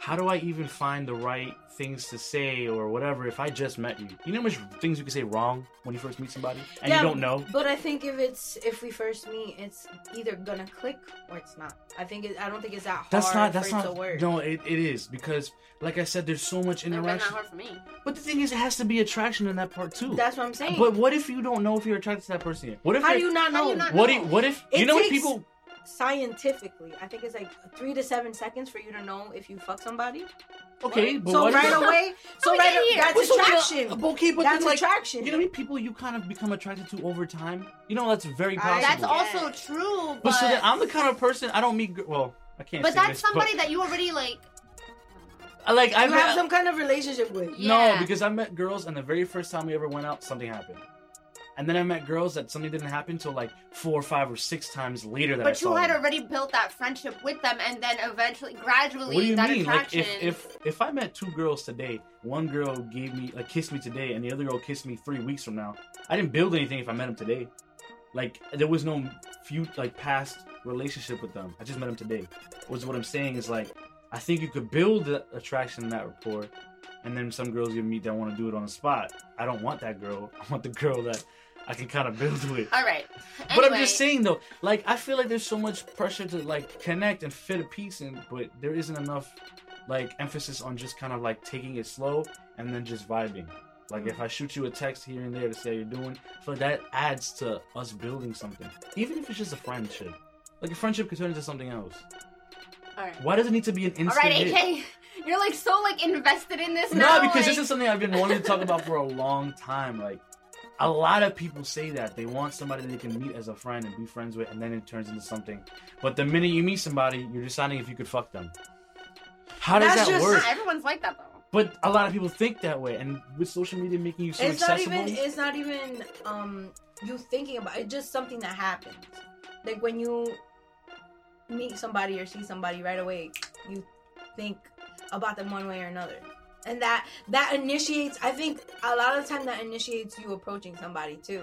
how do I even find the right things to say or whatever if I just met you? You know how much things you can say wrong when you first meet somebody and Yeah, you don't know? But I think if it's if we first meet, it's either gonna click or it's not. I think it, I don't think it's that hard That's not. for That's it not. to work. No, it, it is because, like I said, there's so much Never been that interaction. hard for me But the thing is, it has to be attraction in that part too. That's what I'm saying. But what if you don't know if you're attracted to that person yet? What if How do you're- you not How do know? you not What, know? you, what if It you know what takes- people? Scientifically, I think it's like three to seven seconds for you to know if you fuck somebody. Okay, but so right if, away, so right get here? that's Well, so you- attraction. Okay, but That's then, like, attraction. You know how many people you kind of become attracted to over time? You know that's very I- possible. that's Yeah. also true but, But so then I'm the kind of person I don't meet. Well, I can't. but say that's this, somebody that you already like I like I have some kind of relationship with. Yeah. no because I met girls and the very first time we ever went out, something happened, and then I met girls that something didn't happen till like four or five or six times later that I But you had them. already built that friendship with them, and then eventually, gradually, What do you that mean? Like if if if I met two girls today, one girl gave me like kissed me today, and the other girl kissed me three weeks from now, I didn't build anything if I met them today. Like there was no few like past relationship with them. I just met them today. Was what I'm saying is like I think you could build the attraction and that rapport, and then some girls you meet that want to do it on the spot. I don't want that girl. I want the girl that I can kind of build with. All right. But I'm just saying though, like I feel like there's so much pressure to like connect and fit a piece in, but there isn't enough like emphasis on just kind of like taking it slow and then just vibing. Like if I mm-hmm. shoot you a text here and there to say how you're doing, I like that adds to us building something. Even if it's just a friendship. Like a friendship could turn into something else. All right. Why does it need to be an All instant right, hit? AK. You're like so like invested in this No, because like, this is something I've been wanting to talk about for a long time. Like, a lot of people say that they want somebody they can meet as a friend and be friends with, and then it turns into something. But the minute you meet somebody, you're deciding if you could fuck them. How does That's that just- work? Not everyone's like that though. But a lot of people think that way, and with social media making you so it's not accessible, even. It's not even. Um, you thinking about it. Just something that happens. Like when you meet somebody or see somebody right away, you think about them one way or another, and that that initiates. I think a lot of the time that initiates you approaching somebody too.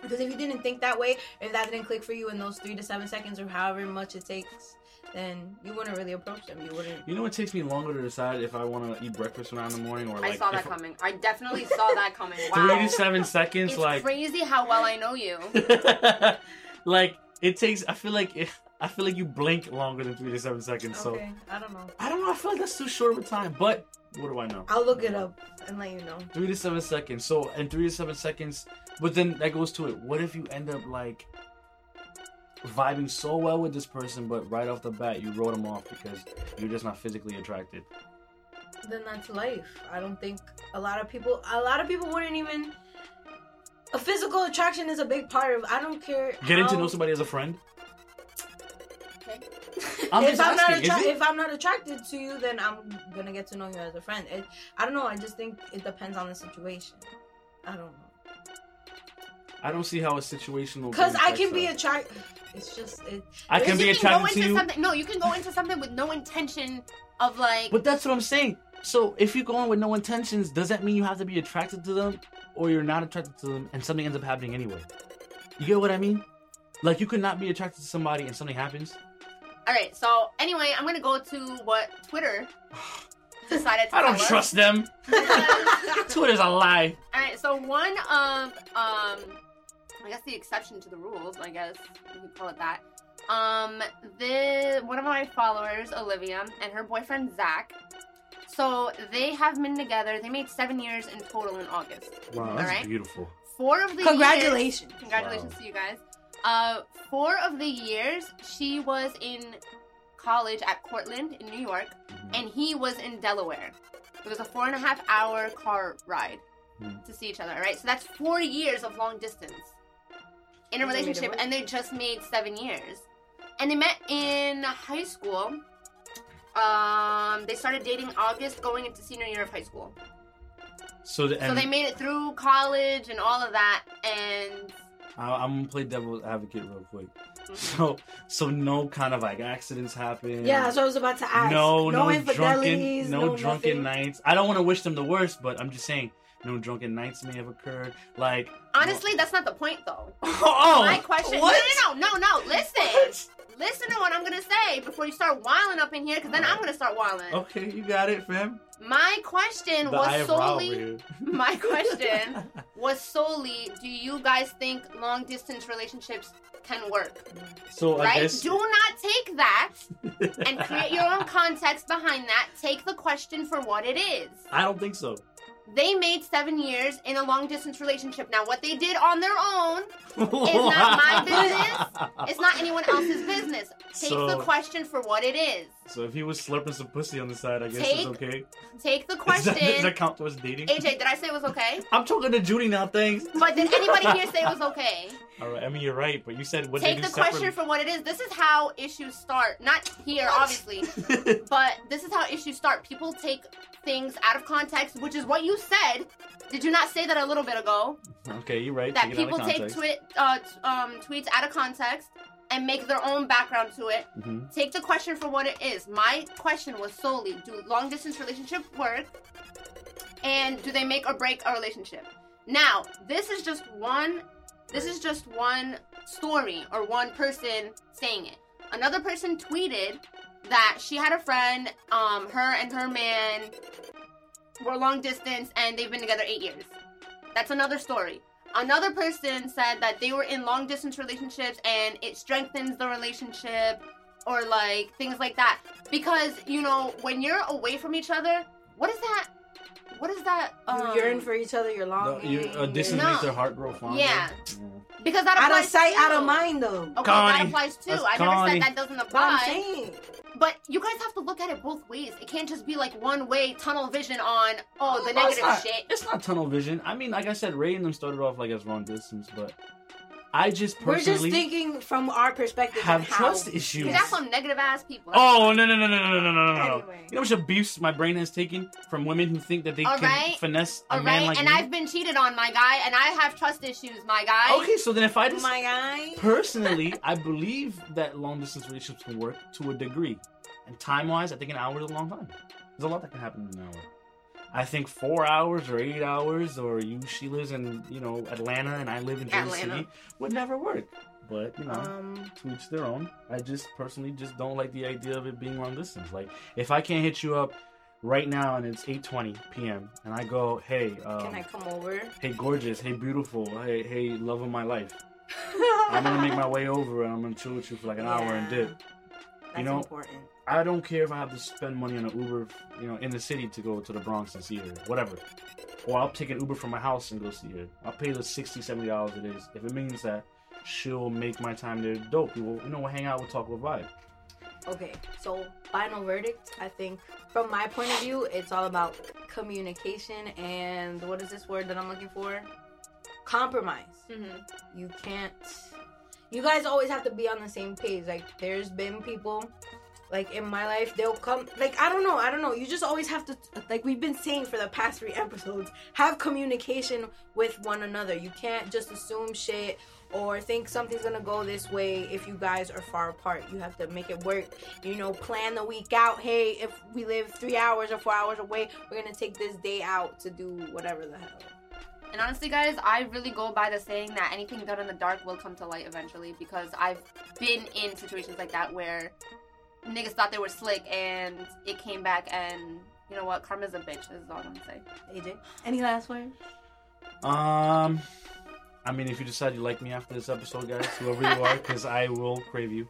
Because if you didn't think that way, if that didn't click for you in those three to seven seconds or however much it takes, then you wouldn't really approach them. You wouldn't. you know, it takes me longer to decide if I want to eat breakfast around in the morning or like I saw that coming. I definitely saw that coming. Wow. three to seven seconds. It's like, crazy how well I know you. like it takes. I feel like if I feel like you blink longer than three to seven seconds. So Okay, I don't know. I don't know. I feel like that's too short of a time. But what do I know? I'll look it up. and let you know. Three to seven seconds. So in three to seven seconds, but then that goes to it. What if you end up like vibing so well with this person, but right off the bat you wrote them off because you're just not physically attracted? Then that's life. I don't think a lot of people. A lot of people wouldn't even. A physical attraction is a big part of. I don't care. Getting to know somebody as a friend. Okay. I'm if I'm not asking, attra- if I'm not attracted to you, then I'm gonna get to know you as a friend. It, I don't know. I just think it depends on the situation. I don't know. I don't see how a situational. Cause I can be attracted. It's just it. I can be you can go attracted to you, something. No, you can go into something with no intention of like. but that's what I'm saying. So if you go in with no intentions, does that mean you have to be attracted to them, or you're not attracted to them, and something ends up happening anyway? You get what I mean? Like you could not be attracted to somebody and something happens. All right. So anyway, I'm gonna go to what Twitter decided to. I don't trust them. Twitter's a lie. All right. So one of um, I guess the exception to the rules. I guess you could call it that. Um, the one of my followers, Olivia, and her boyfriend Zach. So they have been together. They made seven years in total in August. Wow, that's Alright. beautiful. Four of the years, Congratulations. Congratulations Wow. to you guys. Uh, four of the years she was in college at Cortland in New York, Mhm. and he was in Delaware. It was a four and a half hour car ride Hmm. to see each other, right? So that's four years of long distance in a And they made it relationship, and they just made seven years. And they met in high school. Um, they started dating August, going into senior year of high school. So, the, so they made it through college and all of that, and I, I'm gonna play devil's advocate real quick. So, so no kind of like accidents happen. Yeah, that's what I was about to ask. no, no, infidelities, drunken, no, drunken nothing. nights. I don't want to wish them the worst, but I'm just saying, no drunken nights may have occurred. Like, honestly, that's not the point, though. oh, My question. What? No, no, no, no, no. Listen. Listen to what I'm gonna say before you start wilding up in here, because then I'm gonna start wilding. Okay, you got it, fam. My question The eye was of solely. here. My question was solely: Do you guys think long distance relationships can work? So I right? guess Do not take that and create your own context behind that. Take the question for what it is. I don't think so. They made seven years in a long distance relationship. Now, what they did on their own is not my business. It's not anyone else's business. Take So- the question for what it is. So if he was slurping some pussy on the side, I guess Take it's okay. Take the Does question. that, does that count towards dating? AJ, did I say it was okay? I'm talking to Judy now. Thanks. But did anybody here say it was okay? All right. I mean, you're right, but you said what Take they the do question for what it is. This is how issues start. Not here, obviously, but this is how issues start. People take things out of context, which is what you said. Did you not say that a little bit ago? okay, you're right. That Take it out of people take context. tweet, uh, t- um, tweets out of context and make their own background to it. Mhm. Take the question for what it is. My question was solely: Do long distance relationships work? And do they make or break a relationship? Now, this is just one. This is just one story or one person saying it. Another person tweeted that she had a friend. Um, her and her man were long distance, and they've been together eight years. That's another story. Another person said that they were in long distance relationships and it strengthens the relationship or like things like that. Because, you know, when you're away from each other, what is that? What is that? You um, yearn for each other. You're No, longing. you, uh, distance No. makes their heart grow fonder. Yeah. Because that out applies of sight, too. out of mind, though. Okay, Connie. that applies too. That's I never Connie. said that doesn't But I'm apply. saying. But you guys have to look at it both ways. It can't just be like one way tunnel vision on oh the No, it's negative not- shit. It's not tunnel vision. I mean, like I said, Ray and them started off like as long distance, but I just We're just thinking from our perspective. have how trust issues. That's some negative ass people. Oh no no no no no no no no no! Anyway. You know how much abuse my brain has taken from women who think that they All can right. finesse a All man right, like and me. I've been cheated on, my guy, and I have trust issues, my guy. Okay, so then if I just my guy. personally, I believe that long distance relationships can work to a degree, and time wise, I think an hour is a long time. There's a lot that can happen in an hour. I think four hours or eight hours, or you she lives in you know Atlanta and I live in Jersey City, would never work. But you know. Um, to each their own. I just personally just don't like the idea of it being long distance. Like if I can't hit you up right now and it's 8:20 p.m. and I go, "Hey, um, can I come over? hey gorgeous, hey beautiful, hey hey love of my life." I'm going to make my way over and I'm going to chill with you for like an hour and Yeah. dip. That's know, important. I don't care if I have to spend money on an Uber, you know, in the city to go to the Bronx and see her, whatever. Or I'll take an Uber from my house and go see her. I'll pay the 60 dollars it is if it means that she'll make my time there dope. We'll, you know, we'll hang out, we'll talk, we'll vibe. Okay, so final verdict. I think from my point of view, it's all about communication and what is this word that I'm looking for? Compromise. Mm-hmm. You can't. You guys always have to be on the same page. Like, there's been people, like in my life, they'll come. Like, I don't know. I don't know. You just always have to, like we've been saying for the past three episodes, have communication with one another. You can't just assume shit or think something's gonna go this way if you guys are far apart. You have to make it work. You know, plan the week out. Hey, if we live three hours or four hours away, we're gonna take this day out to do whatever the hell. And honestly, guys, I really go by the saying that anything done in the dark will come to light eventually because I've been in situations like that where niggas thought they were slick and it came back and you know what? Karma's a bitch. This Is all I'm gonna say. AJ, any last words? Um, I mean, if you decide you like me after this episode, guys, whoever you are, because I will crave you.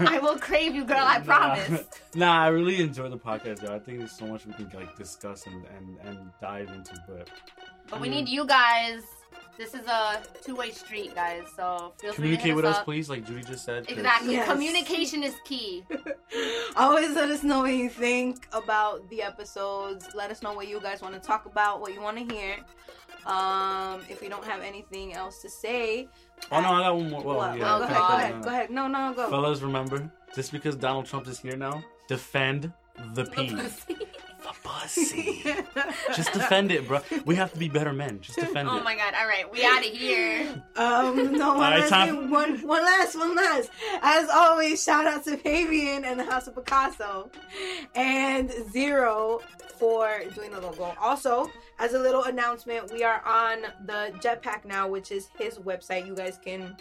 I will crave you, girl. I Nah. promise. Nah, I really enjoy the podcast, though. I think there's so much we can like discuss and, and, and dive into, but But we need you guys. This is a two-way street, guys. So feel free to communicate with us us, up. please, like Judy just said. 'cause- Exactly. Yes. Communication is key. Always let us know what you think about the episodes. Let us know what you guys want to talk about, what you want to hear. Um, if you don't have anything else to say, Oh no, I got one more. Well, What? yeah, Well, go ahead, go ahead, no, no. go ahead. No, no, go. Fellas, remember, just because Donald Trump is here now, defend the P. The pussy. Just defend it, bro. We have to be better men. Just defend it. oh my god! All right, we out of here. Um, no, one Alright, last, time- thing, one, one last, one last. As always, shout out to Fabian and the House of Picasso, and Zero for doing the logo. Also, as a little announcement, we are on the Jetpack now, which is his website. You guys can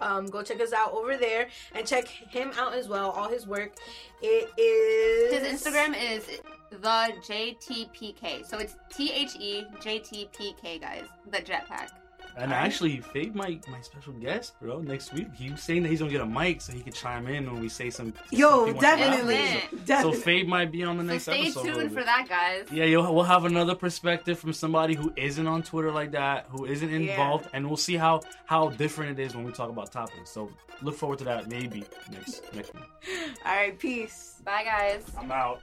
um, go check us out over there and check him out as well. All his work. It is His Instagram is the JTPK. So it's T H E J T P K, guys. The jetpack. And Alright. actually, Fade my my special guest, bro. Next week, he was saying that he's gonna get a mic so he could chime in when we say some. Yo, definitely. he wants to laugh definitely. So, so. Fade might be on the So next stay episode. tuned for that, guys. Yeah, you'll, we'll have another perspective from somebody who isn't on Twitter like that, who isn't Yeah. involved, and we'll see how how different it is when we talk about topics. So look forward to that maybe next next week. All right, peace. Bye, guys. I'm out.